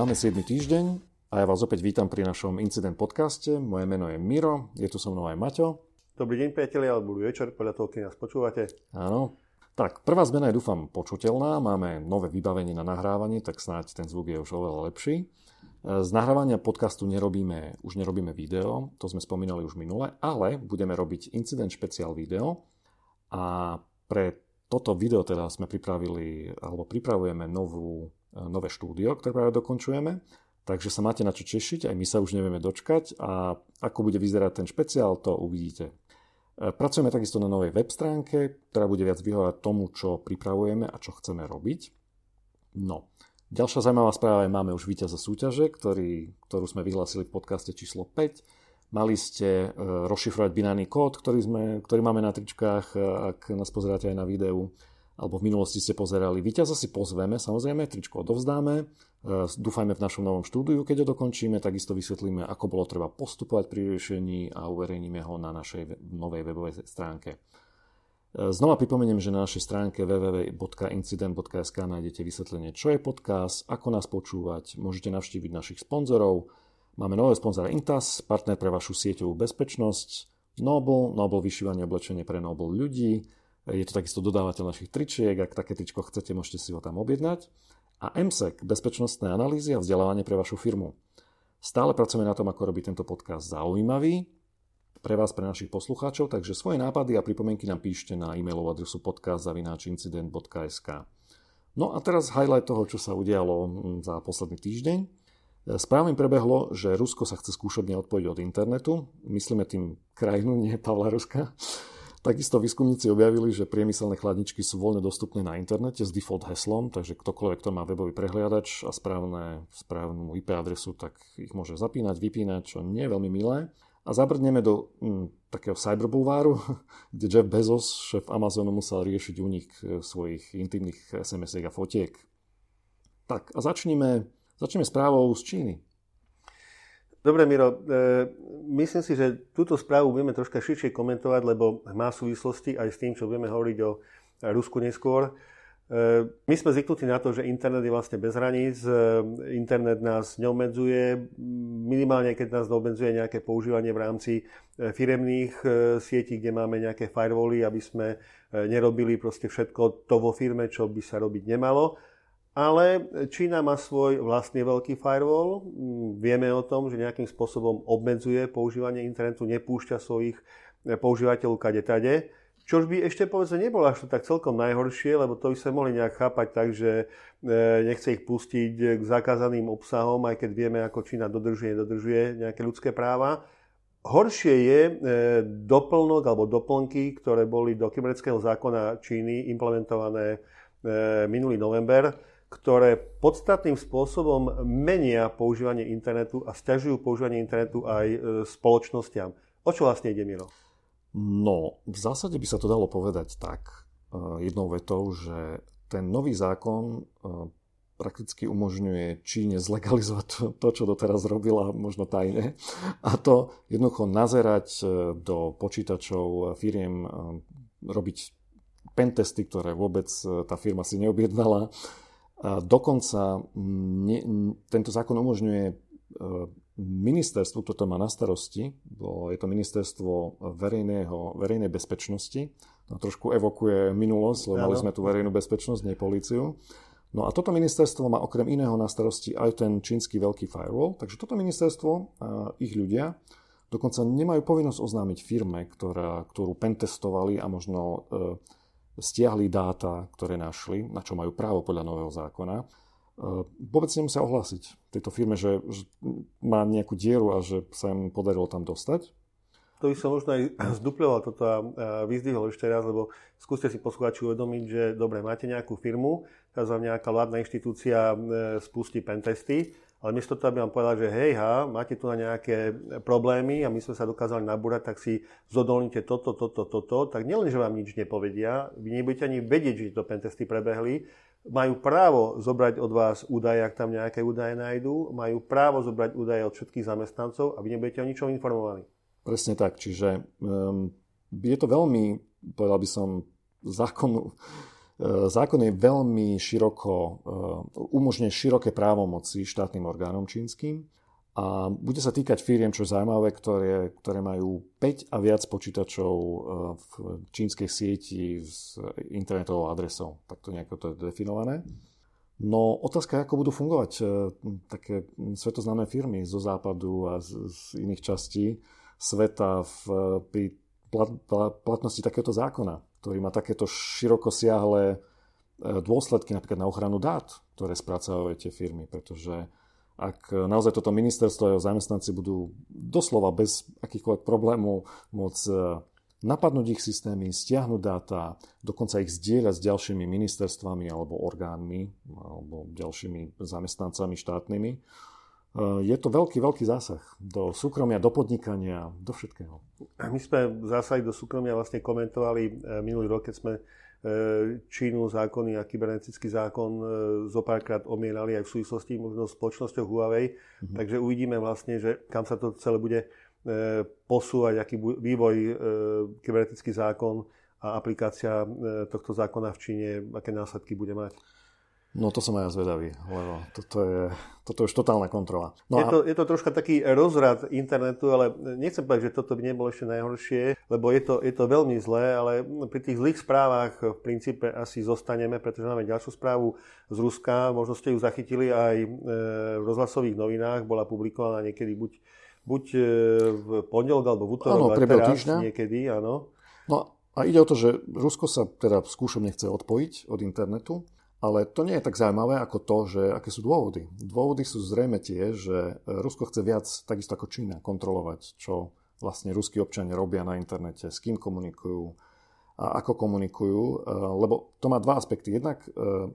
Máme 7. týždeň a ja vás opäť vítam pri našom Incident podcaste. Moje meno je Miro, je tu so mnou aj Maťo. Dobrý deň priatelia, alebo dobrý večer, podľa toho, keď nás počúvate. Áno. Tak, prvá zmena je dúfam počuteľná, máme nové vybavenie na nahrávanie, tak snáď ten zvuk je už oveľa lepší. Z nahrávania podcastu nerobíme, už nerobíme video, to sme spomínali už minule, ale budeme robiť incident špeciál video a pre toto video teda sme pripravili, alebo pripravujeme novú nové štúdio, ktoré práve dokončujeme. Takže sa máte na čo tešiť, aj my sa už nevieme dočkať a ako bude vyzerať ten špeciál, to uvidíte. E, pracujeme takisto na novej web stránke, ktorá bude viac vyhovať tomu, čo pripravujeme a čo chceme robiť. No, ďalšia zaujímavá správa je, máme už víťaza súťaže, ktorý, ktorú sme vyhlásili v podcaste číslo 5. Mali ste e, rozšifrovať binárny kód, ktorý, sme, ktorý máme na tričkách, e, ak nás pozeráte aj na videu alebo v minulosti ste pozerali. Víťaza si pozveme, samozrejme, tričko odovzdáme. E, dúfajme v našom novom štúdiu, keď ho dokončíme, takisto vysvetlíme, ako bolo treba postupovať pri riešení a uverejníme ho na našej novej webovej stránke. E, znova pripomeniem, že na našej stránke www.incident.sk nájdete vysvetlenie, čo je podcast, ako nás počúvať, môžete navštíviť našich sponzorov. Máme nové sponzora Intas, partner pre vašu sieťovú bezpečnosť, Noble, Noble vyšívanie oblečenie pre Noble ľudí, je to takisto dodávateľ našich tričiek, ak také tričko chcete, môžete si ho tam objednať. A MSEC, bezpečnostné analýzy a vzdelávanie pre vašu firmu. Stále pracujeme na tom, ako robiť tento podcast zaujímavý pre vás, pre našich poslucháčov, takže svoje nápady a pripomienky nám píšte na e-mailovú adresu podcast.incident.sk No a teraz highlight toho, čo sa udialo mm, za posledný týždeň. Správne prebehlo, že Rusko sa chce skúšobne odpojiť od internetu. Myslíme tým krajinu, nie Pavla Ruska. Takisto výskumníci objavili, že priemyselné chladničky sú voľne dostupné na internete s default heslom, takže ktokoľvek, kto má webový prehliadač a správne, správnu IP adresu, tak ich môže zapínať, vypínať, čo nie je veľmi milé. A zabrdneme do hm, takého cyberbulváru, kde Jeff Bezos, šéf Amazonu, musel riešiť únik e, svojich intimných sms a fotiek. Tak a začneme, začneme správou z Číny. Dobre, Miro, e, myslím si, že túto správu budeme troška širšie komentovať, lebo má súvislosti aj s tým, čo budeme hovoriť o Rusku neskôr. E, my sme zvyknutí na to, že internet je vlastne bez hraníc, e, internet nás neobmedzuje, minimálne keď nás neobmedzuje nejaké používanie v rámci firemných sietí, kde máme nejaké firewally, aby sme nerobili proste všetko to vo firme, čo by sa robiť nemalo. Ale Čína má svoj vlastný veľký firewall. Vieme o tom, že nejakým spôsobom obmedzuje používanie internetu, nepúšťa svojich eh, používateľov kade tade. Čož by ešte povedzme nebolo až to tak celkom najhoršie, lebo to by sme mohli nejak chápať tak, že eh, nechce ich pustiť k zakázaným obsahom, aj keď vieme, ako Čína dodržuje, nedodržuje nejaké ľudské práva. Horšie je eh, doplnok alebo doplnky, ktoré boli do kybernetického zákona Číny implementované minulý november, ktoré podstatným spôsobom menia používanie internetu a stiažujú používanie internetu aj e, spoločnostiam. O čo vlastne ide, Miro? No, v zásade by sa to dalo povedať tak, e, jednou vetou, že ten nový zákon e, prakticky umožňuje Číne zlegalizovať to, to, čo doteraz robila, možno tajne. A to jednoducho nazerať do počítačov firiem, robiť pentesty, ktoré vôbec tá firma si neobjednala, dokonca ne, tento zákon umožňuje e, ministerstvu, ktoré to má na starosti, je to ministerstvo verejného, verejnej bezpečnosti, no, trošku evokuje minulosť, lebo mali sme tu verejnú bezpečnosť, nie políciu. No a toto ministerstvo má okrem iného na starosti aj ten čínsky veľký firewall, takže toto ministerstvo ich ľudia dokonca nemajú povinnosť oznámiť firme, ktorá, ktorú pentestovali a možno e, stiahli dáta, ktoré našli, na čo majú právo podľa nového zákona, e, vôbec nemusia ohlásiť tejto firme, že, že má nejakú dieru a že sa im podarilo tam dostať. To by som možno aj zdupľoval toto a vyzdvihol ešte raz, lebo skúste si posluchači uvedomiť, že dobre, máte nejakú firmu, teraz vám nejaká vládna inštitúcia e, spustí pentesty ale miesto toho, aby vám povedal, že hej, ha, máte tu na nejaké problémy a my sme sa dokázali nabúrať, tak si zodolnite toto, toto, toto, tak nielen, že vám nič nepovedia, vy nebudete ani vedieť, že to pentesty prebehli, majú právo zobrať od vás údaje, ak tam nejaké údaje nájdú, majú právo zobrať údaje od všetkých zamestnancov a vy nebudete o ničom informovaní. Presne tak, čiže um, je to veľmi, povedal by som, zákonu, zákon je veľmi široko, umožňuje široké právomoci štátnym orgánom čínskym a bude sa týkať firiem, čo je zaujímavé, ktoré, ktoré majú 5 a viac počítačov v čínskej sieti s internetovou adresou. Tak to nejako to je definované. No otázka je, ako budú fungovať e, také svetoznáme firmy zo západu a z, z iných častí sveta v, pri plat, platnosti takéhoto zákona, ktorý má takéto široko siahle e, dôsledky napríklad na ochranu dát, ktoré spracovajú tie firmy, pretože ak naozaj toto ministerstvo a jeho zamestnanci budú doslova bez akýchkoľvek problémov môcť e, napadnúť ich systémy, stiahnuť dáta, dokonca ich zdieľať s ďalšími ministerstvami alebo orgánmi alebo ďalšími zamestnancami štátnymi. E, je to veľký, veľký zásah do súkromia, do podnikania, do všetkého. My sme zásahy do súkromia vlastne komentovali e, minulý rok, keď sme e, Čínu, zákony a kybernetický zákon zo párkrát omienali aj v súvislosti možno s spoločnosťou Huawei. Mm-hmm. Takže uvidíme vlastne, že kam sa to celé bude posúvať, aký vývoj kybernetický zákon a aplikácia tohto zákona v Číne, aké následky bude mať. No to som aj ja zvedavý, lebo toto je, toto je už totálna kontrola. No je, to, je to troška taký rozrad internetu, ale nechcem povedať, že toto by nebolo ešte najhoršie, lebo je to, je to veľmi zlé, ale pri tých zlých správach v princípe asi zostaneme, pretože máme ďalšiu správu z Ruska, možno ste ju zachytili aj v rozhlasových novinách, bola publikovaná niekedy buď buď e, v pondelok alebo v útorok, áno, teraz týždňa. niekedy, áno. No a ide o to, že Rusko sa teda skúšom nechce odpojiť od internetu, ale to nie je tak zaujímavé ako to, že aké sú dôvody. Dôvody sú zrejme tie, že Rusko chce viac, takisto ako Čína, kontrolovať, čo vlastne ruskí občania robia na internete, s kým komunikujú a ako komunikujú, e, lebo to má dva aspekty. Jednak e,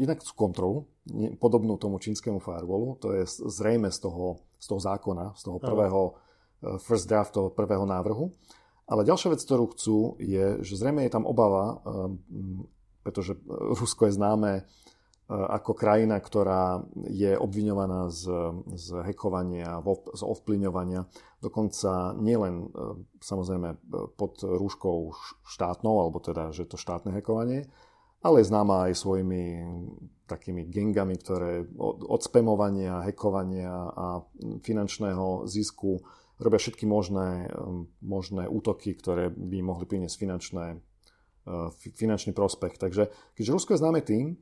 jednak tú kontrolu, podobnú tomu čínskemu firewallu, to je zrejme z toho, z toho zákona, z toho prvého first draft, toho prvého návrhu. Ale ďalšia vec, ktorú chcú, je, že zrejme je tam obava, pretože Rusko je známe uh, ako krajina, ktorá je obviňovaná z, z hekovania, z ovplyňovania, dokonca nielen uh, samozrejme pod rúškou štátnou, alebo teda, že to štátne hekovanie, ale je známa aj svojimi takými gengami, ktoré od spamovania, hekovania a finančného zisku robia všetky možné, možné útoky, ktoré by mohli priniesť finančné, finančný prospech. Takže keďže Rusko je známe tým,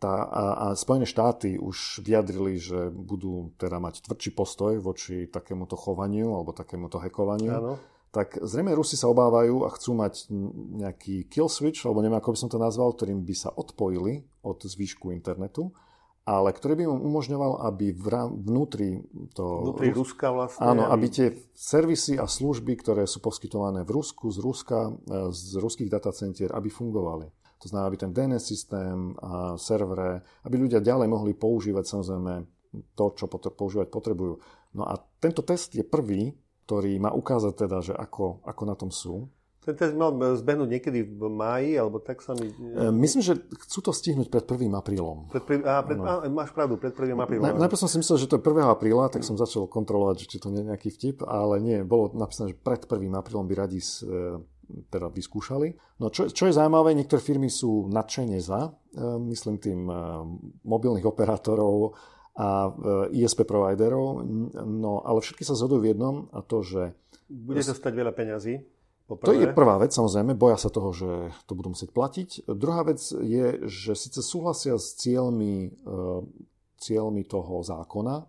tá, a, a Spojené štáty už vyjadrili, že budú teda mať tvrdší postoj voči takémuto chovaniu alebo takémuto hekovaniu, Áno tak zrejme Rusi sa obávajú a chcú mať nejaký kill switch, alebo neviem, ako by som to nazval, ktorým by sa odpojili od zvýšku internetu, ale ktorý by im umožňoval, aby vnútri to... Vnútri Ruska vlastne. Áno, aby tie servisy a služby, ktoré sú poskytované v Rusku, z Ruska, e, z ruských datacentier, aby fungovali. To znamená, aby ten DNS systém a servere, aby ľudia ďalej mohli používať samozrejme to, čo používať potrebujú. No a tento test je prvý, ktorý má ukázať teda, že ako, ako na tom sú. Ten test mal zbehnúť niekedy v máji, alebo tak sa mi... E, myslím, že chcú to stihnúť pred 1. aprílom. Pred prv... a, pred... a, máš pravdu, pred 1. aprílom. Na, najprv som si myslel, že to je 1. apríla, tak som začal kontrolovať, že či to nie je nejaký vtip, ale nie, bolo napísané, že pred 1. aprílom by radi e, teda vyskúšali. No čo, čo je zaujímavé, niektoré firmy sú nadšene za, e, myslím tým mobilných operátorov, a ISP providerov, no ale všetky sa zhodujú v jednom a to, že... Bude to stať veľa peňazí? Poprvé. To je prvá vec, samozrejme, boja sa toho, že to budú musieť platiť. Druhá vec je, že síce súhlasia s cieľmi, e, cieľmi toho zákona,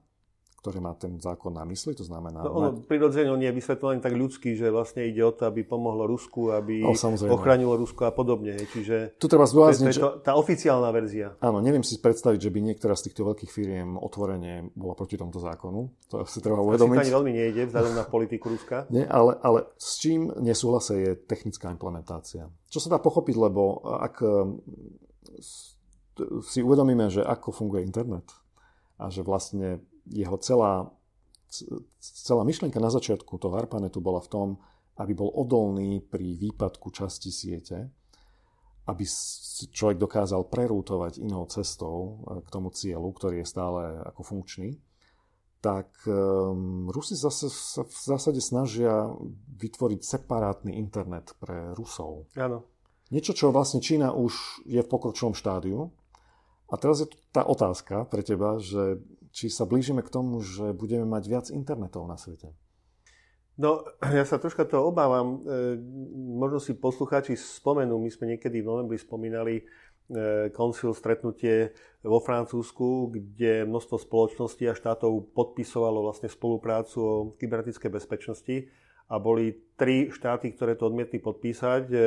ktoré má ten zákon na mysli, to znamená... No, ono, prirodzene on je vysvetlený tak ľudský, že vlastne ide o to, aby pomohlo Rusku, aby no, ochránilo Rusko a podobne. Čiže tu treba zdôrazniť, to je to, tá oficiálna verzia. Áno, neviem si predstaviť, že by niektorá z týchto veľkých firiem otvorene bola proti tomuto zákonu. To si treba uvedomiť. To ani veľmi nejde, vzhľadom na politiku Ruska. Nie, ale, ale s čím nesúhlasia je technická implementácia. Čo sa dá pochopiť, lebo ak si uvedomíme, že ako funguje internet a že vlastne jeho celá, celá myšlienka na začiatku toho ARPANETu bola v tom, aby bol odolný pri výpadku časti siete, aby človek dokázal prerútovať inou cestou e, k tomu cieľu, ktorý je stále ako funkčný, tak um, Rusi zase sa v zásade snažia vytvoriť separátny internet pre Rusov. Áno. Niečo, čo vlastne Čína už je v pokročilom štádiu. A teraz je tá otázka pre teba, že či sa blížime k tomu, že budeme mať viac internetov na svete. No, ja sa troška to obávam. E, možno si poslucháči spomenú, my sme niekedy v novembri spomínali e, koncil stretnutie vo Francúzsku, kde množstvo spoločností a štátov podpisovalo vlastne spoluprácu o kybernetickej bezpečnosti a boli tri štáty, ktoré to odmietli podpísať. E,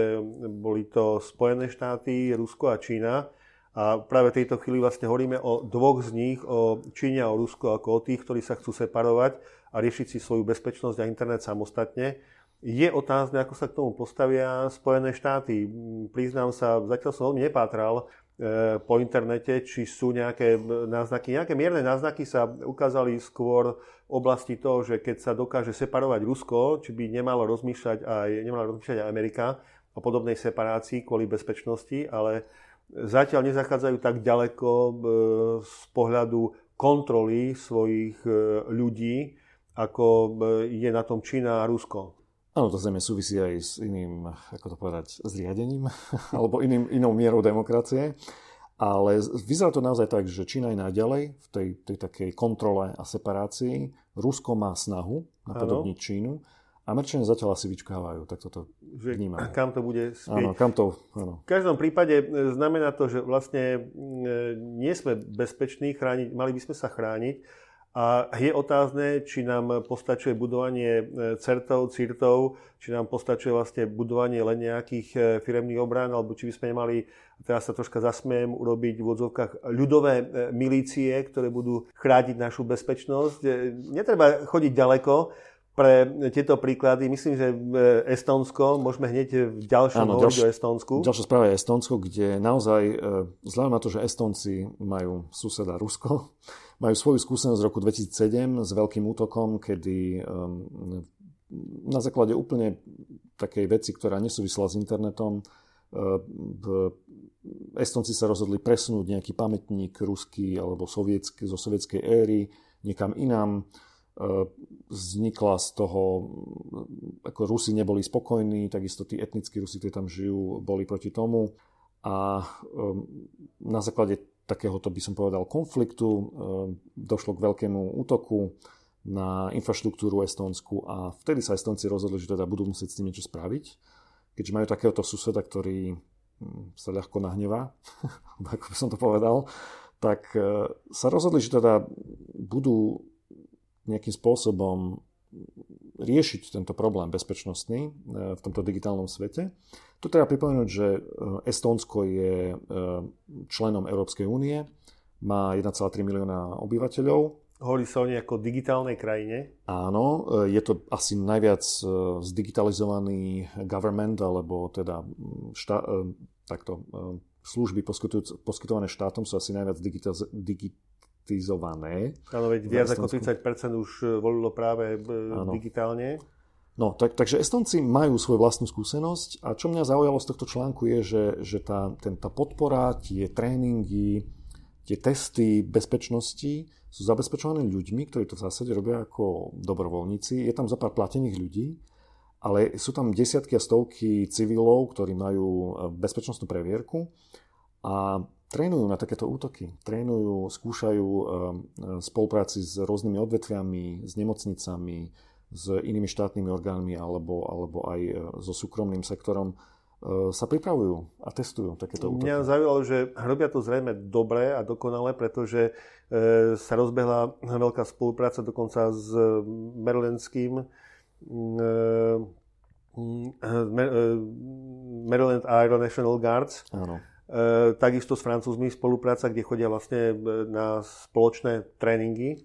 boli to Spojené štáty, Rusko a Čína. A práve v tejto chvíli vlastne hovoríme o dvoch z nich, o Číne a o Rusku, ako o tých, ktorí sa chcú separovať a riešiť si svoju bezpečnosť a internet samostatne. Je otázne, ako sa k tomu postavia Spojené štáty. Priznám sa, zatiaľ som veľmi nepátral e, po internete, či sú nejaké náznaky. Nejaké mierne náznaky sa ukázali skôr oblasti toho, že keď sa dokáže separovať Rusko, či by nemalo rozmýšľať aj, nemala rozmýšľať aj Amerika o podobnej separácii kvôli bezpečnosti, ale zatiaľ nezachádzajú tak ďaleko e, z pohľadu kontroly svojich e, ľudí, ako je na tom Čína a Rusko. Áno, to zrejme súvisí aj s iným, ako to povedať, zriadením, alebo iným, inou mierou demokracie. Ale vyzerá to naozaj tak, že Čína je naďalej v tej, tej takej kontrole a separácii. Rusko má snahu napodobniť Čínu. Američania zatiaľ asi vyčkávajú, tak toto vnímam. Kam to bude spieť. Áno, kam to, áno. V každom prípade e, znamená to, že vlastne e, nie sme bezpeční, chrániť, mali by sme sa chrániť a je otázne, či nám postačuje budovanie e, certov, cirtov, či nám postačuje vlastne budovanie len nejakých firemných obrán, alebo či by sme nemali, teraz sa troška zasmiem, urobiť v odzovkách ľudové milície, ktoré budú chrániť našu bezpečnosť. Netreba chodiť ďaleko pre tieto príklady. Myslím, že Estonsko, môžeme hneď v ďalšom Áno, hovoriť ďalš, o Estonsku. Ďalšia správa je Estonsko, kde naozaj, vzhľadom na to, že Estonci majú suseda Rusko, majú svoju skúsenosť z roku 2007 s veľkým útokom, kedy um, na základe úplne takej veci, ktorá nesúvisela s internetom, Estonci sa rozhodli presunúť nejaký pamätník ruský alebo sovietský, zo sovietskej éry niekam inám. Uh, vznikla z toho, ako Rusi neboli spokojní, takisto tí etnickí Rusi, ktorí tam žijú, boli proti tomu. A um, na základe takéhoto by som povedal konfliktu. Ehm, došlo k veľkému útoku na infraštruktúru Estónsku a vtedy sa Estónci rozhodli, že teda budú musieť s tým niečo spraviť. Keďže majú takéhoto suseda, ktorý hm, sa ľahko nahnevá, ako by som to povedal, tak sa rozhodli, že teda budú nejakým spôsobom riešiť tento problém bezpečnostný e, v tomto digitálnom svete. Tu treba pripomenúť, že e, Estónsko je e, členom Európskej únie, má 1,3 milióna obyvateľov. Hovorí sa o ako digitálnej krajine. Áno, je to asi najviac zdigitalizovaný government, alebo teda štá, takto, služby poskytované štátom sú asi najviac digitalizované digitizované. Áno, veď viac ako 30% už e, volilo práve ano. E, digitálne. No, tak, takže Estonci majú svoju vlastnú skúsenosť a čo mňa zaujalo z tohto článku je, že, že tá, ten, tá podpora, tie tréningy, tie testy bezpečnosti sú zabezpečované ľuďmi, ktorí to v zásade robia ako dobrovoľníci. Je tam zopár platených ľudí, ale sú tam desiatky a stovky civilov, ktorí majú e, bezpečnostnú previerku a trénujú na takéto útoky. Trénujú, skúšajú eh, spolupráci s rôznymi odvetviami, s nemocnicami, s inými štátnymi orgánmi alebo, alebo aj eh, so súkromným sektorom eh, sa pripravujú a testujú takéto útoky. Mňa zaujalo, že robia to zrejme dobre a dokonale, pretože sa rozbehla veľká spolupráca dokonca s marylandským Maryland Aero National Guards. Áno E, takisto s Francúzmi spolupráca, kde chodia vlastne e, na spoločné tréningy.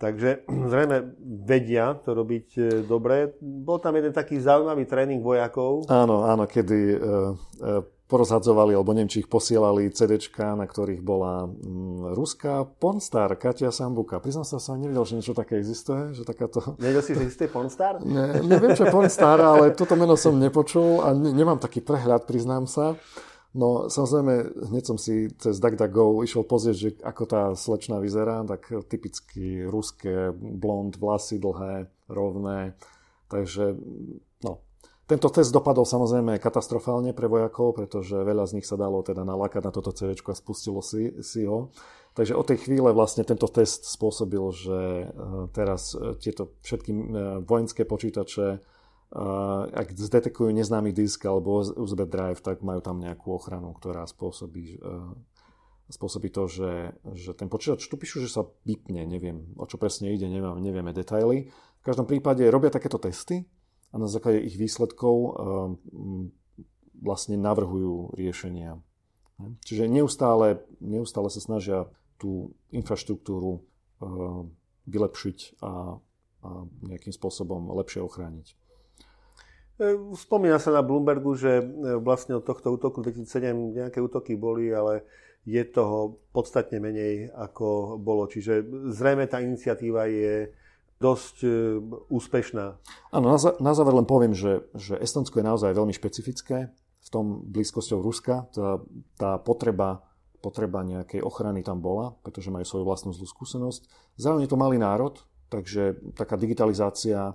Takže zrejme vedia to robiť e, dobre. Bol tam jeden taký zaujímavý tréning vojakov. Áno, áno, kedy porozhadzovali, alebo neviem, či ich posielali CDčka, na ktorých bola mm, ruská pornstar Katia Sambuka. Priznám sa, som nevedel, že niečo také existuje. Že takáto... Nevedel si, že existuje pornstar? Ne, neviem, čo je pornstar, ale toto meno som nepočul a ne, nemám taký prehľad, priznám sa. No samozrejme, hneď som si cez DuckDuckGo išiel pozrieť, že ako tá slečna vyzerá, tak typicky ruské, blond, vlasy dlhé, rovné. Takže, no. tento test dopadol samozrejme katastrofálne pre vojakov, pretože veľa z nich sa dalo teda nalákať na toto CV a spustilo si, si ho. Takže od tej chvíle vlastne tento test spôsobil, že teraz tieto všetky vojenské počítače ak zdetekujú neznámy disk alebo USB drive, tak majú tam nejakú ochranu, ktorá spôsobí, spôsobí to, že, že ten počítač, tu píšu, že sa vypne, neviem, o čo presne ide, neviem, nevieme detaily. V každom prípade robia takéto testy a na základe ich výsledkov vlastne navrhujú riešenia. Čiže neustále, neustále sa snažia tú infraštruktúru vylepšiť a, a nejakým spôsobom lepšie ochrániť. E, spomína sa na Bloombergu, že e, vlastne od tohto útoku 2007 nejaké útoky boli, ale je toho podstatne menej, ako bolo. Čiže zrejme tá iniciatíva je dosť e, úspešná. Áno, na, na záver len poviem, že, že Estonsko je naozaj veľmi špecifické v tom blízkosťou Ruska. Tá, tá potreba, potreba nejakej ochrany tam bola, pretože majú svoju vlastnú zlú skúsenosť. Zároveň je to malý národ, takže taká digitalizácia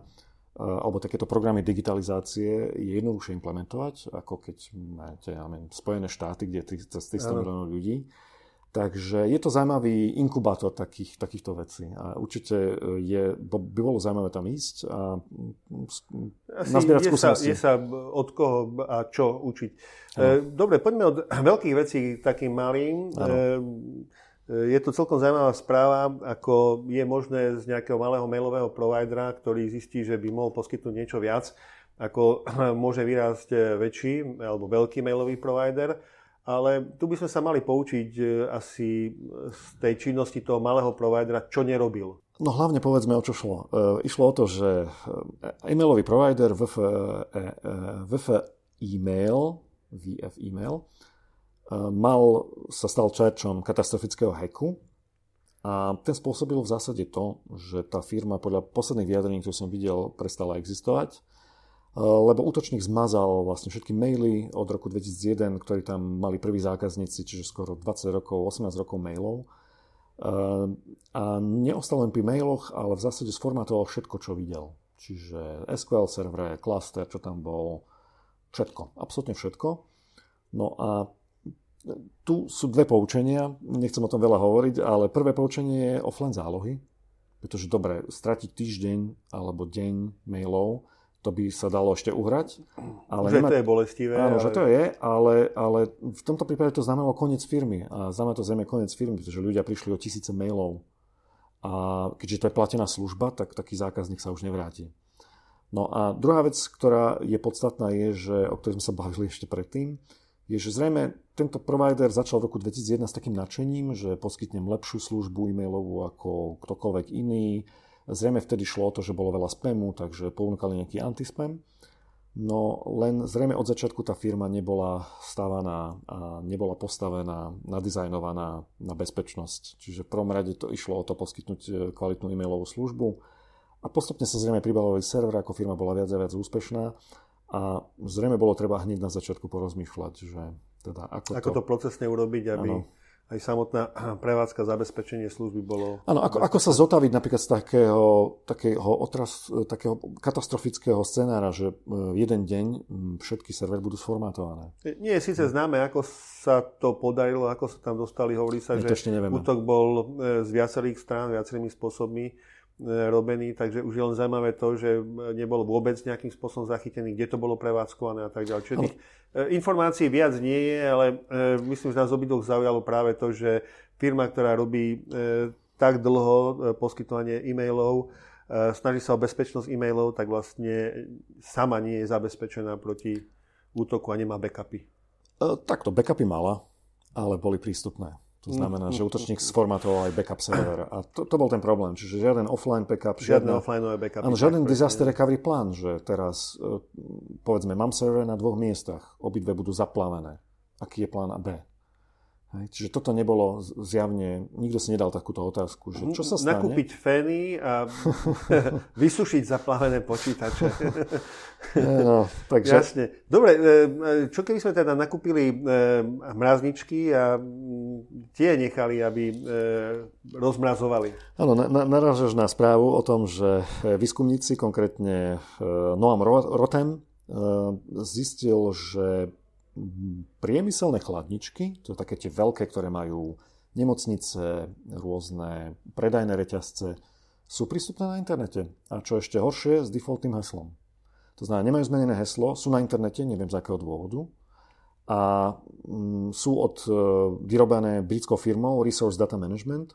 alebo takéto programy digitalizácie je jednoduchšie implementovať, ako keď máte ja neviem, Spojené štáty, kde je cez 300 miliónov ľudí. Takže je to zaujímavý inkubátor takých, takýchto vecí. A určite eh, je, by bolo zaujímavé tam ísť a Asi nazbierať je skúsenosti. Sa, je sa od koho a čo učiť. Ano. Dobre, poďme od veľkých vecí k takým malým. Ano. Je to celkom zaujímavá správa, ako je možné z nejakého malého mailového providera, ktorý zistí, že by mohol poskytnúť niečo viac, ako môže vyrásť väčší alebo veľký mailový provider. Ale tu by sme sa mali poučiť e, asi z tej činnosti toho malého providera, čo nerobil. No hlavne povedzme, o čo šlo. E, išlo o to, že e, e-mailový provider VF, VF e-mail, VF e-mail, mal, sa stal čerčom katastrofického heku a ten spôsobil v zásade to, že tá firma podľa posledných vyjadrení, ktoré som videl, prestala existovať, lebo útočník zmazal vlastne všetky maily od roku 2001, ktorí tam mali prví zákazníci, čiže skoro 20 rokov, 18 rokov mailov. A neostal len pri mailoch, ale v zásade sformatoval všetko, čo videl. Čiže SQL server, cluster, čo tam bol, všetko, absolútne všetko. No a tu sú dve poučenia, nechcem o tom veľa hovoriť, ale prvé poučenie je offline zálohy, pretože dobre, stratiť týždeň alebo deň mailov, to by sa dalo ešte uhrať. Ale že nemá... to je bolestivé. Áno, ale... že to je, ale, ale v tomto prípade to znamenalo koniec firmy. A znamená to zrejme koniec firmy, pretože ľudia prišli o tisíce mailov. A keďže to je platená služba, tak taký zákazník sa už nevráti. No a druhá vec, ktorá je podstatná, je, že, o ktorej sme sa bavili ešte predtým, je, že zrejme tento provider začal v roku 2001 s takým nadšením, že poskytnem lepšiu službu e-mailovú ako ktokoľvek iný. Zrejme vtedy šlo o to, že bolo veľa spamu, takže ponúkali nejaký antispam. No len zrejme od začiatku tá firma nebola stávaná a nebola postavená, nadizajnovaná na bezpečnosť. Čiže v prvom rade to išlo o to poskytnúť e, kvalitnú e-mailovú službu a postupne sa zrejme pribavovali server, ako firma bola viac a viac úspešná a zrejme bolo treba hneď na začiatku porozmýšľať, že teda ako, ako to, to procesne urobiť, aby ano. aj samotná prevádzka zabezpečenie služby bolo... Áno, ako, ako sa zotaviť napríklad z takého, takého, otras, takého katastrofického scenára, že e, jeden deň všetky servery budú sformátované. Nie je síce známe, ako sa to podarilo, ako sa tam dostali. Hovorí sa, Nie, že útok bol e, z viacerých strán, viacerými spôsobmi E, robený, takže už je len zaujímavé to, že nebol vôbec nejakým spôsobom zachytený, kde to bolo prevádzkované a tak ďalej. Čiže tých e, informácií viac nie je, ale e, myslím, že nás obidvoch zaujalo práve to, že firma, ktorá robí tak dlho poskytovanie e-mailov, snaží sa o bezpečnosť e-mailov, tak vlastne sama nie je zabezpečená proti útoku a nemá backupy. Takto, backupy mala, ale boli prístupné. To znamená, že útočník sformatoval aj backup server. A to, to bol ten problém. Čiže žiaden offline backup. Žiadne offline backup. Áno, žiaden disaster recovery plán, že teraz, e, povedzme, mám server na dvoch miestach. Obidve budú zaplavené. Aký je plán A B? Hej, čiže toto nebolo zjavne, nikto si nedal takúto otázku, že čo sa stane? Nakúpiť fény a vysušiť zaplavené počítače. no, takže... Jasne. Dobre, e, čo keby sme teda nakúpili e, mrazničky a tie nechali, aby rozmrazovali? Áno, narážaš na správu o tom, že výskumníci, konkrétne Noam Rotem, zistil, že priemyselné chladničky, to sú také tie veľké, ktoré majú nemocnice, rôzne predajné reťazce, sú prístupné na internete. A čo ešte horšie, s defaultným heslom. To znamená, nemajú zmenené heslo, sú na internete, neviem z akého dôvodu, a mm, sú od, e, vyrobené britskou firmou Resource Data Management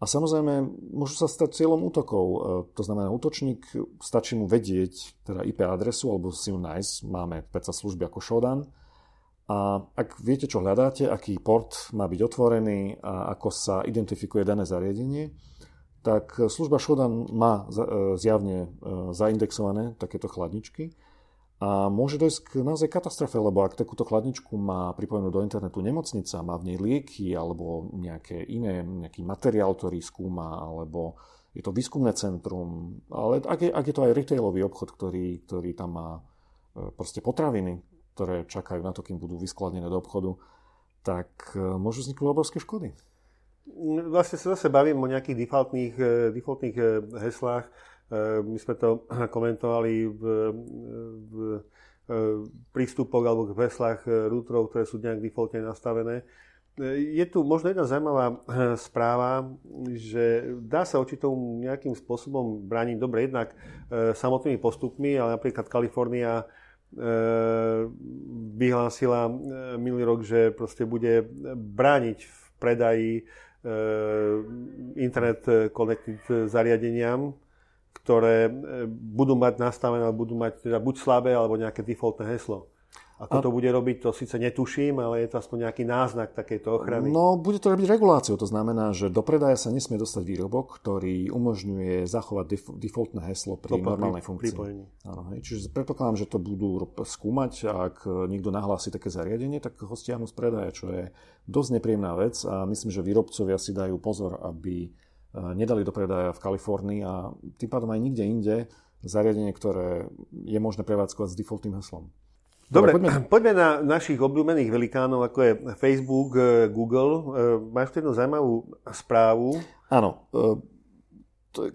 a samozrejme môžu sa stať cieľom útokov. E, to znamená, útočník stačí mu vedieť teda IP adresu alebo si ju nájsť. Máme predsa služby ako Shodan, a ak viete, čo hľadáte, aký port má byť otvorený a ako sa identifikuje dané zariadenie, tak služba Shodan má e, zjavne e, zaindexované takéto chladničky a môže dojsť k naozaj katastrofe, lebo ak takúto chladničku má pripojenú do internetu nemocnica, má v nej lieky alebo nejaké iné, nejaký materiál, ktorý skúma, alebo je to výskumné centrum, ale ak je, ak je to aj retailový obchod, ktorý, ktorý tam má e, proste potraviny, ktoré čakajú na to, kým budú vyskladnené do obchodu, tak e, môžu vzniknúť obrovské škody. Vlastne sa zase bavím o nejakých defaultných, e, defaultných e, heslách. My sme to komentovali v, v prístupoch alebo v heslách routerov, ktoré sú nejak defaultne nastavené. Je tu možno jedna zaujímavá správa, že dá sa určitou nejakým spôsobom brániť dobre jednak samotnými postupmi, ale napríklad Kalifornia vyhlásila e, minulý rok, že proste bude brániť v predaji e, internet connected zariadeniam, ktoré budú mať nastavené, budú mať teda buď slabé, alebo nejaké defaultné heslo. Ako to bude robiť, to síce netuším, ale je to aspoň nejaký náznak takejto ochrany. No, bude to robiť reguláciu. To znamená, že do predaja sa nesmie dostať výrobok, ktorý umožňuje zachovať def- defaultné heslo pri to normálnej pri, funkcii. Áno, hej. Čiže predpokladám, že to budú skúmať a ak niekto nahlási také zariadenie, tak ho stiahnu z predaja, čo je dosť nepríjemná vec a myslím, že výrobcovia si dajú pozor, aby e, nedali do predaja v Kalifornii a tým pádom aj nikde inde zariadenie, ktoré je možné prevádzkovať s defaultným heslom. Dobre, poďme. poďme na našich obľúbených velikánov, ako je Facebook, eh, Google. Eh, máš tu jednu zaujímavú správu. Áno. Eh,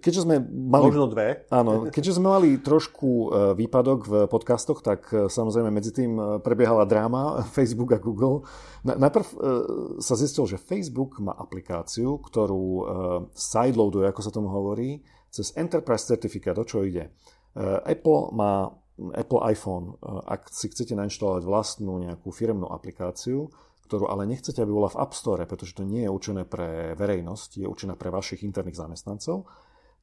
keďže sme mali... Možno dve. Áno, keďže sme mali trošku výpadok v podcastoch, tak samozrejme medzi tým prebiehala dráma Facebook a Google. Najprv sa zistil, že Facebook má aplikáciu, ktorú sideloaduje, ako sa tomu hovorí, cez Enterprise Certificate, o čo ide. Apple má Apple iPhone, eh, ak si chcete nainštalovať vlastnú nejakú firmnú aplikáciu, ktorú ale nechcete, aby bola v App Store, pretože to nie je určené pre verejnosť, je určené pre vašich interných zamestnancov,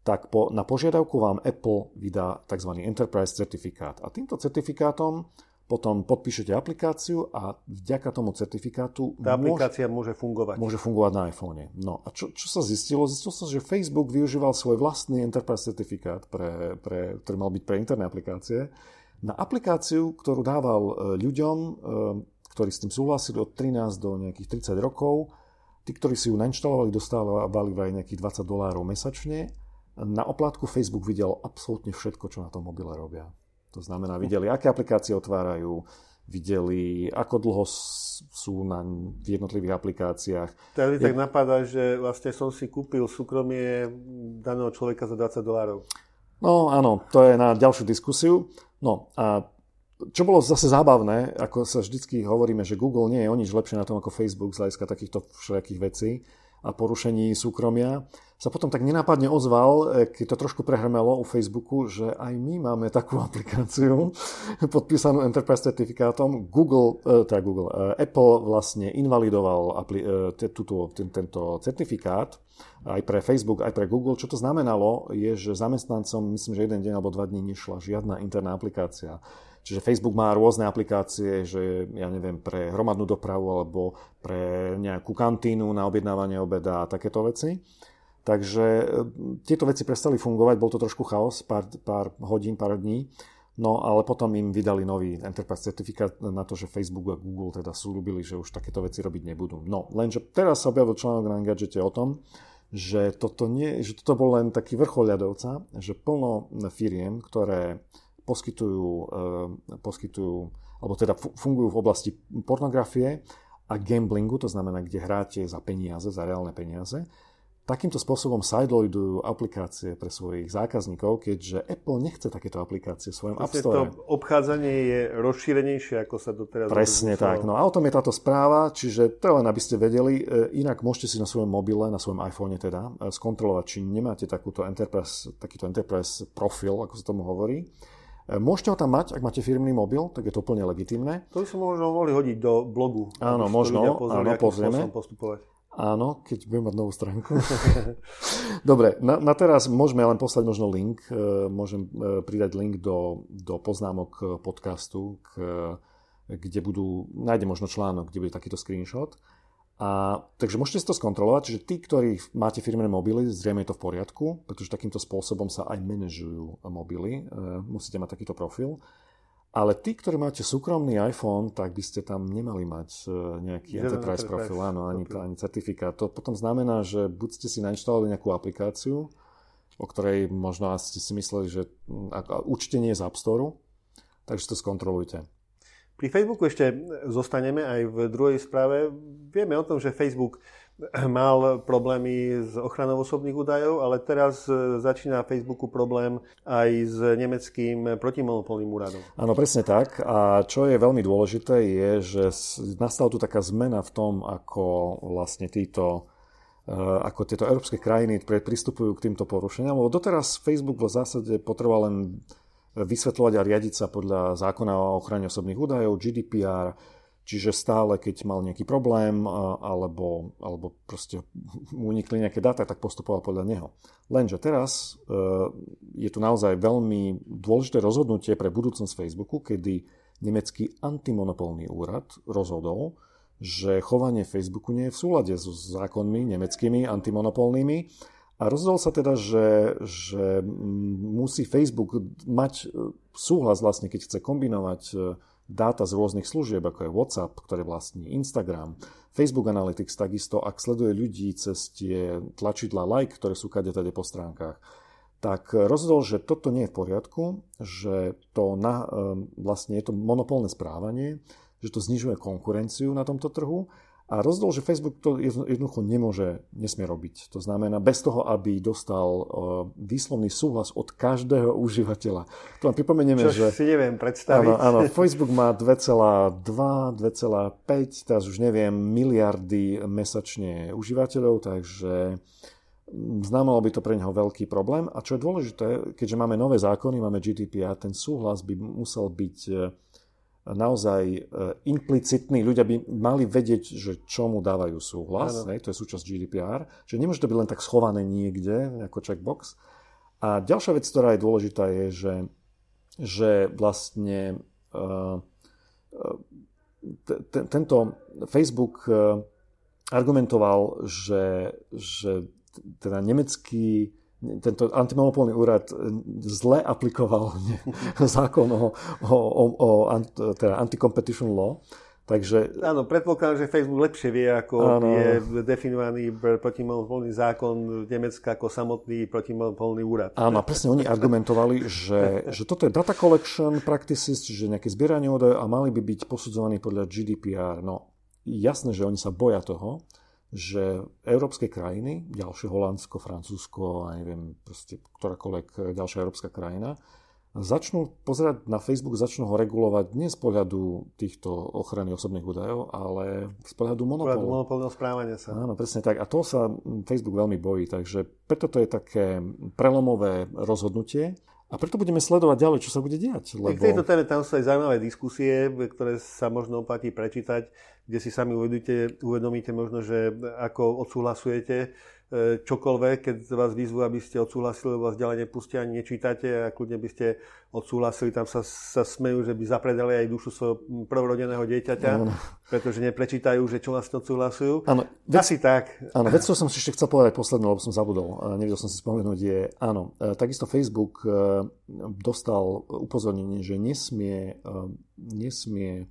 tak po, na požiadavku vám Apple vydá tzv. Enterprise certifikát. A týmto certifikátom potom podpíšete aplikáciu a vďaka tomu certifikátu tá aplikácia môže, môže fungovať. Môže fungovať na iPhone. No a čo, čo sa zistilo? Zistilo sa, že Facebook využíval svoj vlastný enterprise certifikát, pre, pre, ktorý mal byť pre interné aplikácie, na aplikáciu, ktorú dával e, ľuďom, e, ktorí s tým súhlasili od 13 do nejakých 30 rokov. Tí, ktorí si ju nainštalovali, dostávali aj nejakých 20 dolárov mesačne. Na oplátku Facebook videl absolútne všetko, čo na tom mobile robia. To znamená, videli, aké aplikácie otvárajú, videli, ako dlho sú na v jednotlivých aplikáciách. Tak tak napadá, že vlastne som si kúpil súkromie daného človeka za 20 dolárov. No áno, to je na ďalšiu diskusiu. No a čo bolo zase zábavné, ako sa vždycky hovoríme, že Google nie je o nič lepšie na tom ako Facebook z hľadiska takýchto všetkých vecí a porušení súkromia, sa potom tak nenápadne ozval, e, keď to trošku prehrmelo u Facebooku, že aj my máme takú aplikáciu podpísanú Enterprise certifikátom. Google, e, teda Google, e, Apple vlastne invalidoval ten, tento certifikát aj pre Facebook, aj pre Google. Čo to znamenalo, je, že zamestnancom, myslím, že jeden deň alebo dva dní nešla žiadna interná aplikácia. Čiže Facebook má rôzne aplikácie, že ja neviem, pre hromadnú dopravu alebo pre nejakú kantínu na objednávanie obeda a takéto veci. Takže e, tieto veci prestali fungovať, bol to trošku chaos, pár, pár hodín, pár dní. No ale potom im vydali nový Enterprise certifikát na to, že Facebook a Google teda súľubili, že už takéto veci robiť nebudú. No, lenže teraz sa objavil článok na Engadgete o tom, že toto, nie, že toto bol len taký vrchol ľadovca, že plno firiem, ktoré poskytujú, eh, poskytujú alebo teda fungujú v oblasti pornografie a gamblingu, to znamená, kde hráte za peniaze, za reálne peniaze, takýmto spôsobom sideloadujú aplikácie pre svojich zákazníkov, keďže Apple nechce takéto aplikácie v svojom App Store. To obchádzanie je rozšírenejšie, ako sa doteraz... Presne tak. No a o tom je táto správa, čiže to len aby ste vedeli. E, inak môžete si na svojom mobile, na svojom iPhone teda, e, skontrolovať, či nemáte takúto enterprise, takýto enterprise profil, ako sa tomu hovorí. E, môžete ho tam mať, ak máte firmný mobil, tak je to úplne legitimné. To by sme možno mohli hodiť do blogu. Áno, možno, pozreli, áno, pozrieme. Áno, keď budem mať novú stránku. Dobre, na, na teraz môžeme len poslať možno link, e, môžem e, pridať link do, do poznámok podcastu, k, kde budú, nájde možno článok, kde bude takýto screenshot. A, takže môžete si to skontrolovať, čiže tí, ktorí máte firmné mobily, zrejme je to v poriadku, pretože takýmto spôsobom sa aj manažujú mobily, e, musíte mať takýto profil. Ale tí, ktorí máte súkromný iPhone, tak by ste tam nemali mať e, nejaký Jeden enterprise, enterprise profil, áno, ani, ani certifikát. To potom znamená, že buď ste si nainštalovali nejakú aplikáciu, o ktorej možno ste si mysleli, že určite nie je z App Store, takže to skontrolujte. Pri Facebooku ešte zostaneme aj v druhej správe. Vieme o tom, že Facebook mal problémy s ochranou osobných údajov, ale teraz e, začína Facebooku problém aj s nemeckým protimonopolným úradom. Áno, presne tak. A čo je veľmi dôležité, je, že nastala tu taká zmena v tom, ako vlastne títo e, ako tieto európske krajiny pristupujú k týmto porušeniam, lebo doteraz Facebook v zásade potreboval len vysvetľovať a riadiť sa podľa zákona o ochrane osobných údajov, GDPR, Čiže stále, keď mal nejaký problém alebo, alebo proste mu unikli nejaké dáta, tak postupoval podľa neho. Lenže teraz e, je tu naozaj veľmi dôležité rozhodnutie pre budúcnosť Facebooku, kedy nemecký antimonopolný úrad rozhodol, že chovanie Facebooku nie je v súlade so zákonmi nemeckými antimonopolnými a rozhodol sa teda, že, že musí Facebook mať e, súhlas vlastne, keď chce kombinovať e, dáta z rôznych služieb, ako je WhatsApp, ktoré vlastní Instagram, Facebook Analytics takisto, ak sleduje ľudí cez tie tlačidla like, ktoré sú kade tade po stránkach, tak rozhodol, že toto nie je v poriadku, že to na, ehm, vlastne je to monopolné správanie, že to znižuje konkurenciu na tomto trhu a rozdiel, že Facebook to jednoducho nemôže, nesmie robiť. To znamená, bez toho, aby dostal uh, výslovný súhlas od každého užívateľa. To vám pripomenieme, Čo že... si neviem predstaviť. Áno, áno Facebook má 2,2, 2,5, teraz už neviem, miliardy mesačne užívateľov, takže znamenalo by to pre neho veľký problém. A čo je dôležité, keďže máme nové zákony, máme GDPR, ten súhlas by musel byť naozaj e, implicitní ľudia by mali vedieť, že čomu dávajú súhlas, hej, to je súčasť GDPR, že nemôže to byť len tak schované niekde, ako checkbox. A ďalšia vec, ktorá je dôležitá, je, že, že vlastne uh, t- tento Facebook argumentoval, že, že teda nemecký tento antimonopolný úrad zle aplikoval zákon o, o, o, o teda anti-competition law. Takže... Áno, predpokladám, že Facebook lepšie vie, ako áno. je definovaný protimonopolný zákon Nemecka ako samotný protimonopolný úrad. Áno, presne oni argumentovali, že, že toto je data collection practices, čiže nejaké zbieranie údajov a mali by byť posudzovaní podľa GDPR. No, jasné, že oni sa boja toho, že európske krajiny, ďalšie Holandsko, Francúzsko a neviem, proste ktorákoľvek ďalšia európska krajina, začnú pozerať na Facebook, začnú ho regulovať nie z pohľadu týchto ochrany osobných údajov, ale z pohľadu monopolu. Monopolného správania sa. Áno, presne tak. A to sa Facebook veľmi bojí, takže preto to je také prelomové rozhodnutie. A preto budeme sledovať ďalej, čo sa bude diať. Lebo... V tejto téme tam sú aj zaujímavé diskusie, ktoré sa možno oplatí prečítať, kde si sami uvedomíte, uvedomíte možno, že ako odsúhlasujete E, čokoľvek, keď vás vyzvu, aby ste odsúhlasili, vás ďalej nepustia ani nečítate a kľudne by ste odsúhlasili, tam sa, sa smejú, že by zapredali aj dušu svojho prvorodeného dieťaťa, ano. pretože neprečítajú, že čo vlastne odsúhlasujú. Áno, vec, Asi tak. Áno, vec, čo som si ešte chcel povedať poslednú, lebo som zabudol, nevedel som si spomenúť, je áno, e, takisto Facebook e, dostal upozornenie, že nesmie, nesmie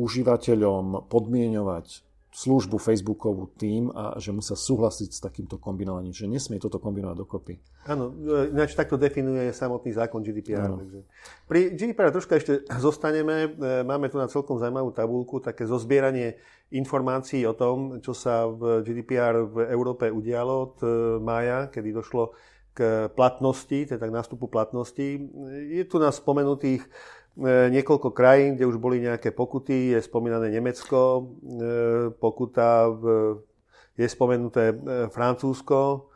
užívateľom podmienovať službu Facebookovú tým a že musia súhlasiť s takýmto kombinovaním, že nesmie toto kombinovať dokopy. Áno, e, ináč takto definuje samotný zákon GDPR. Takže. Pri GDPR troška ešte zostaneme. E, máme tu na celkom zaujímavú tabulku, také zozbieranie informácií o tom, čo sa v GDPR v Európe udialo od e, mája, kedy došlo k platnosti, teda k nástupu platnosti. Je tu nás spomenutých niekoľko krajín, kde už boli nejaké pokuty. Je spomínané Nemecko, e, pokuta, je spomenuté e, Francúzsko,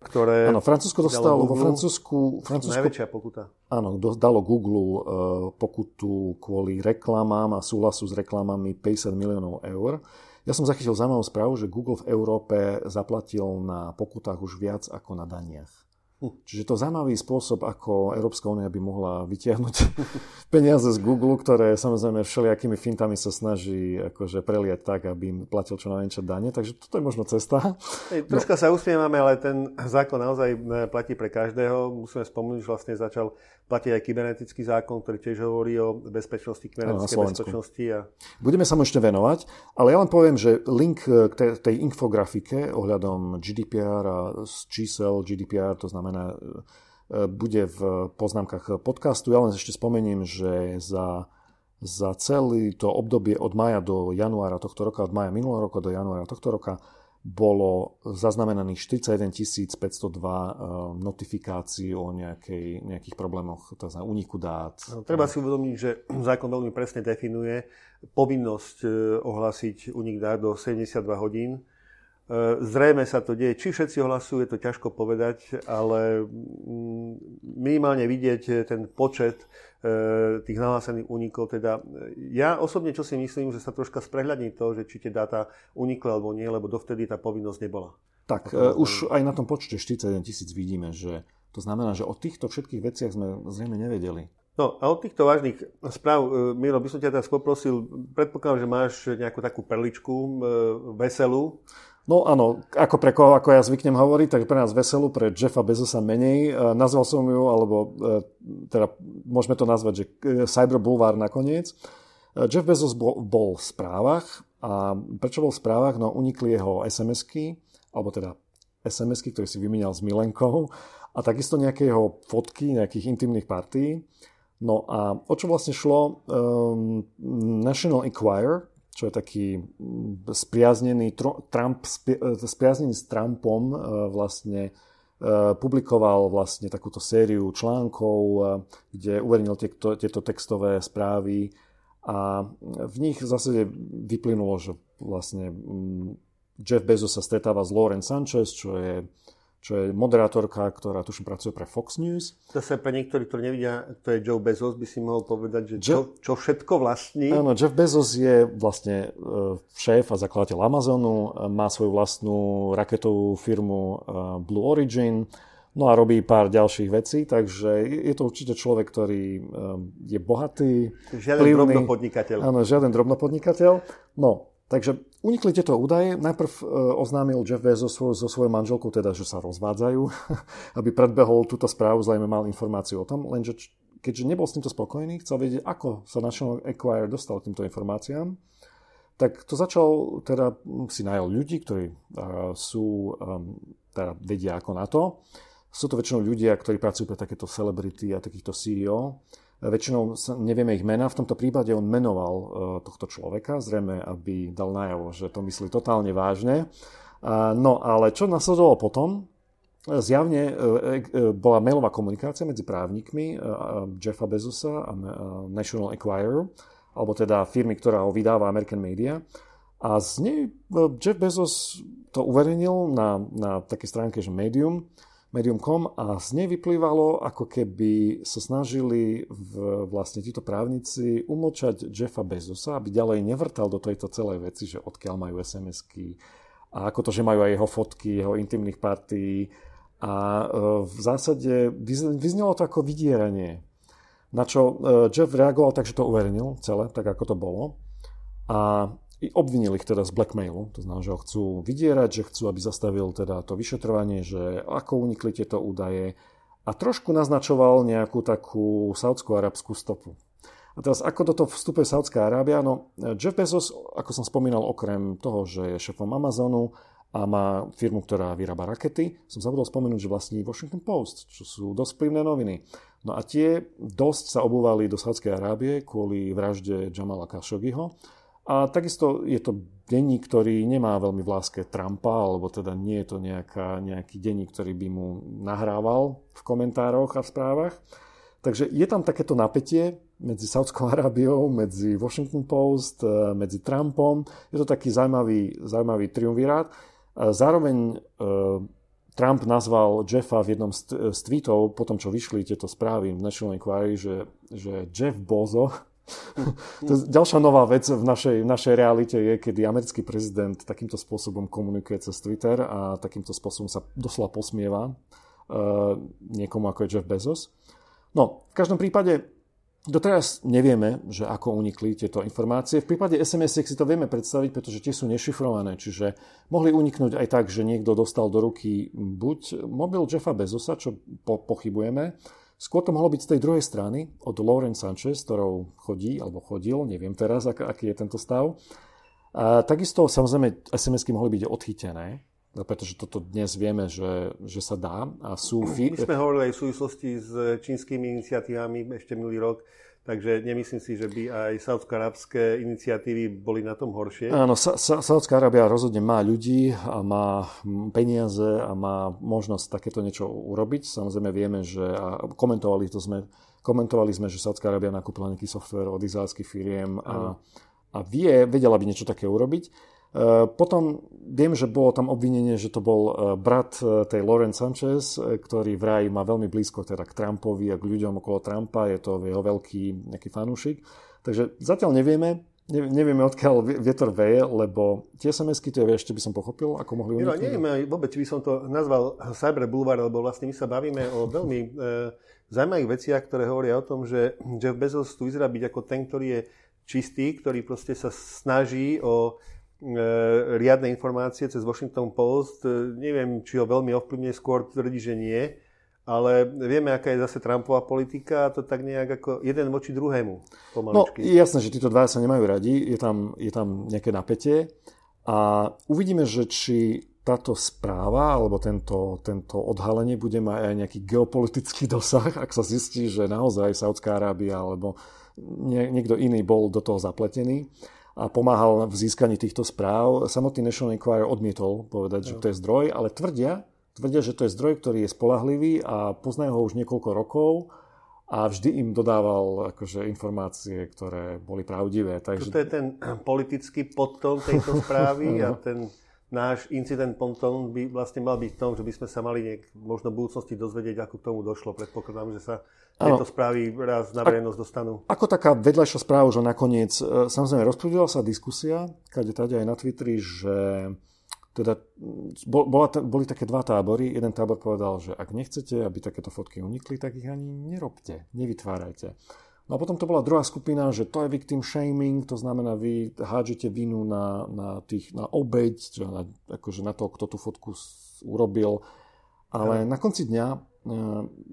ktoré... Áno, Francúzsko dostalo vo Francúzsku... Francúzsko, najväčšia pokuta. Áno, dalo Google pokutu kvôli reklamám a súhlasu s reklamami 50 miliónov eur. Ja som zachytil zaujímavú správu, že Google v Európe zaplatil na pokutách už viac ako na daniach. Čiže to zaujímavý spôsob, ako Európska únia by mohla vytiahnuť peniaze z Google, ktoré samozrejme všelijakými fintami sa snaží akože preliať tak, aby im platil čo najmenšie dane. Takže toto je možno cesta. Hej, troška no. sa usmievame, ale ten zákon naozaj e, platí pre každého. Musíme spomenúť, že vlastne začal platiť aj kybernetický zákon, ktorý tiež hovorí o bezpečnosti, kybernetickej bezpečnosti. A... Budeme sa mu ešte venovať, ale ja len poviem, že link k tej, tej infografike ohľadom GDPR a čísel GDPR, to znamená znamená, bude v poznámkach podcastu. Ja len ešte spomeniem, že za, za celý to obdobie od maja do januára tohto roka, od maja minulého roka do januára tohto roka, bolo zaznamenaných 41 502 e, notifikácií o nejakej, nejakých problémoch, znamená úniku dát. Treba si uvedomiť, že zákon veľmi presne definuje povinnosť e, ohlásiť únik dát do 72 hodín zrejme sa to deje. Či všetci ohlasujú, je to ťažko povedať, ale mm, minimálne vidieť ten počet e, tých nahlásených únikov. Teda ja osobne čo si myslím, že sa troška sprehľadní to, že či tie dáta unikli alebo nie, lebo dovtedy tá povinnosť nebola. Tak, uh, už aj na tom počte 41 tisíc vidíme, že to znamená, že o týchto všetkých veciach sme zrejme nevedeli. No a od týchto vážnych správ, Miro, by som ťa teraz poprosil, predpokladám, že máš nejakú takú perličku veselú, No áno, ako pre koho, ako ja zvyknem hovoriť, tak pre nás veselú, pre Jeffa Bezosa menej. E, nazval som ju, alebo e, teda môžeme to nazvať, že e, Cyber Boulevard nakoniec. Jeff Bezos bol, v správach a prečo bol v správach? No unikli jeho SMS-ky, alebo teda SMS-ky, ktoré si vymenil s Milenkou a takisto nejaké jeho fotky, nejakých intimných partí. No a o čo vlastne šlo? Um, National Enquirer, čo je taký spriaznený, Trump, e, spriaznený s Trumpom e, vlastne e, publikoval vlastne takúto sériu článkov, kde uverejnil tieto, textové správy a v nich v zásade vyplynulo, že vlastne Jeff Bezos sa stretáva s Lauren Sanchez, čo je čo je moderátorka, ktorá tuším pracuje pre Fox News. Zase pre niektorí, ktorí nevidia, to je Joe Bezos, by si mohol povedať, že čo, čo všetko vlastní. Áno, Jeff Bezos je vlastne e, šéf a zakladateľ Amazonu, e, má svoju vlastnú raketovú firmu e, Blue Origin, no a robí pár ďalších vecí, takže je to určite človek, ktorý je bohatý, Žiaden plivný, drobnopodnikateľ. Áno, žiaden drobnopodnikateľ. No, Takže unikli tieto údaje. Najprv e, oznámil Jeff Bezos so svojou manželkou, teda, že sa rozvádzajú, aby predbehol túto správu, zrejme mal informáciu o tom, lenže keďže nebol s týmto spokojný, chcel vedieť, ako sa National Enquirer dostal k týmto informáciám, tak to začal, teda si najal ľudí, ktorí uh, sú, um, teda vedia ako na to. Sú to väčšinou ľudia, ktorí pracujú pre takéto celebrity a takýchto CEO Väčšinou nevieme ich mena, v tomto prípade on menoval e, tohto človeka, zrejme, aby dal najavo, že to myslí totálne vážne. No ale čo nasledovalo potom? Zjavne e, e, bola mailová komunikácia medzi právnikmi Jeffa Bezosa a National Enquirer, alebo teda firmy, ktorá ho vydáva American Media. A z nej Jeff Bezos to uverejnil na, na takej stránke, že Medium, Medium.com a z nej vyplývalo, ako keby sa snažili v, vlastne títo právnici umlčať Jeffa Bezosa, aby ďalej nevrtal do tejto celej veci, že odkiaľ majú SMS-ky a ako to, že majú aj jeho fotky, jeho intimných partí. A e, v zásade vyznelo to ako vydieranie. Na čo e, Jeff reagoval tak, že to uverejnil celé, tak ako to bolo. A obvinili ich teda z blackmailu, to znamená, že ho chcú vydierať, že chcú, aby zastavil teda to vyšetrovanie, že ako unikli tieto údaje a trošku naznačoval nejakú takú saudskú arabskú stopu. A teraz ako do toho vstupuje Saudská Arábia? No, Jeff Bezos, ako som spomínal, okrem toho, že je šefom Amazonu a má firmu, ktorá vyrába rakety, som zabudol spomenúť, že vlastní Washington Post, čo sú dosť vplyvné noviny. No a tie dosť sa obúvali do Saudskej Arábie kvôli vražde Jamala Khashoggiho. A takisto je to denník, ktorý nemá veľmi v láske Trumpa, alebo teda nie je to nejaká, nejaký denník, ktorý by mu nahrával v komentároch a v správach. Takže je tam takéto napätie medzi Saudskou Arábiou, medzi Washington Post, eh, medzi Trumpom. Je to taký zaujímavý, zaujímavý triumvirát. Zároveň eh, Trump nazval Jeffa v jednom z tweetov, po tom, čo vyšli tieto správy v National Inquiry, že, že Jeff Bozo, to ďalšia nová vec v našej, v našej realite je, kedy americký prezident takýmto spôsobom komunikuje cez Twitter a takýmto spôsobom sa doslova posmieva uh, niekomu ako je Jeff Bezos. No, v každom prípade Doteraz nevieme, že ako unikli tieto informácie. V prípade sms si to vieme predstaviť, pretože tie sú nešifrované, čiže mohli uniknúť aj tak, že niekto dostal do ruky buď mobil Jeffa Bezosa, čo po- pochybujeme, skôr to mohlo byť z tej druhej strany, od Lauren Sanchez, ktorou chodí, alebo chodil, neviem teraz, ak, aký je tento stav. A takisto samozrejme SMS-ky mohli byť odchytené, No, pretože toto dnes vieme, že, že sa dá a sú... My sme hovorili aj v súvislosti s čínskymi iniciatívami ešte minulý rok, takže nemyslím si, že by aj saudsko-arabské iniciatívy boli na tom horšie. Áno, Sa- Sa- Saudská Arábia rozhodne má ľudí a má peniaze a má možnosť takéto niečo urobiť. Samozrejme vieme, že a komentovali to sme, komentovali sme, že Saudská Arábia nakúpila nejaký software od izraelských firiem a, a vie, vedela by niečo také urobiť. Eh, potom viem, že bolo tam obvinenie, že to bol eh, brat eh, tej Lauren Sanchez, ktorý vraj má veľmi blízko teda k Trumpovi a k ľuďom okolo Trumpa, je to jeho veľký nejaký fanúšik. Takže zatiaľ nevieme, nevieme odkiaľ vietor veje, lebo tie SMS-ky, to ešte by som pochopil, ako mohli uniknúť. No, neviem vôbec, by som to nazval Cyber Boulevard, lebo vlastne my sa bavíme o veľmi e, zaujímavých veciach, ktoré hovoria o tom, že Jeff Bezos tu vyzerá byť ako ten, ktorý je čistý, ktorý proste sa snaží o riadne informácie cez Washington Post. E, neviem, či ho veľmi ovplyvňuje, skôr tvrdí, že nie. Ale vieme, aká je zase Trumpová politika a to tak nejak ako jeden voči druhému. Pomaličky. No, jasné, že títo dva sa nemajú radi, je tam, je tam nejaké napätie a uvidíme, že či táto správa alebo tento, tento odhalenie bude mať aj nejaký geopolitický dosah, ak sa zistí, že naozaj Saudská Arábia alebo nie, niekto iný bol do toho zapletený a pomáhal v získaní týchto správ. Samotný National Enquirer odmietol povedať, že to je zdroj, ale tvrdia, tvrdia, že to je zdroj, ktorý je spolahlivý a poznajú ho už niekoľko rokov a vždy im dodával akože, informácie, ktoré boli pravdivé. Takže... To je ten politický podtón tejto správy a ten náš incident ponton by vlastne mal byť v tom, že by sme sa mali niek- možno v budúcnosti dozvedieť, ako k tomu došlo. Predpokladám, že sa tieto správy raz na verejnosť dostanú. Ako taká vedľajšia správa, že nakoniec, e, samozrejme, rozprúdila sa diskusia, kade tady aj na Twitteri, že teda bola, boli také dva tábory. Jeden tábor povedal, že ak nechcete, aby takéto fotky unikli, tak ich ani nerobte, nevytvárajte. No a potom to bola druhá skupina, že to je victim shaming, to znamená, vy hádžete vinu na, na, tých, na obeď, na, akože na to, kto tú fotku urobil. Ale ja. na konci dňa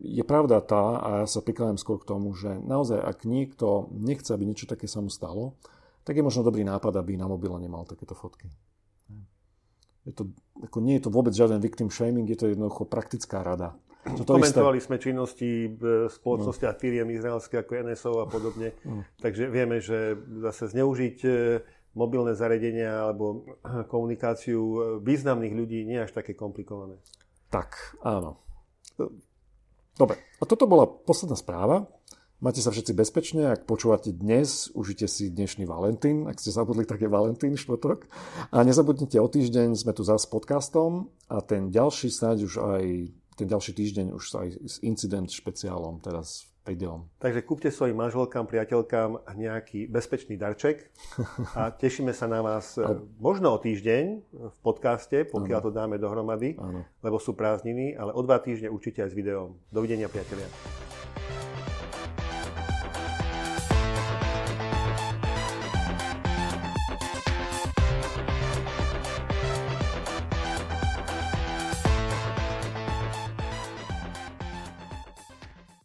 je pravda tá, a ja sa prikladám skôr k tomu, že naozaj, ak niekto nechce, aby niečo také sa mu stalo, tak je možno dobrý nápad, aby na mobile nemal takéto fotky. Je to, ako nie je to vôbec žiaden victim shaming, je to jednoducho praktická rada. To Komentovali isté. sme činnosti spoločnosti no. a firiem izraelské ako NSO a podobne. No. Takže vieme, že zase zneužiť e, mobilné zariadenia alebo komunikáciu e, významných ľudí nie je až také komplikované. Tak, áno. Dobre, a toto bola posledná správa. Máte sa všetci bezpečne, ak počúvate dnes, užite si dnešný Valentín, ak ste zabudli, tak je Valentín štvrtok. A nezabudnite, o týždeň sme tu zase s podcastom a ten ďalší snáď už aj ten ďalší týždeň už aj s incident špeciálom, teraz videom. Takže kúpte svojim manželkám, priateľkám nejaký bezpečný darček a tešíme sa na vás a... možno o týždeň v podcaste, pokiaľ ano. to dáme dohromady, ano. lebo sú prázdniny, ale o dva týždne určite aj s videom. Dovidenia, priatelia.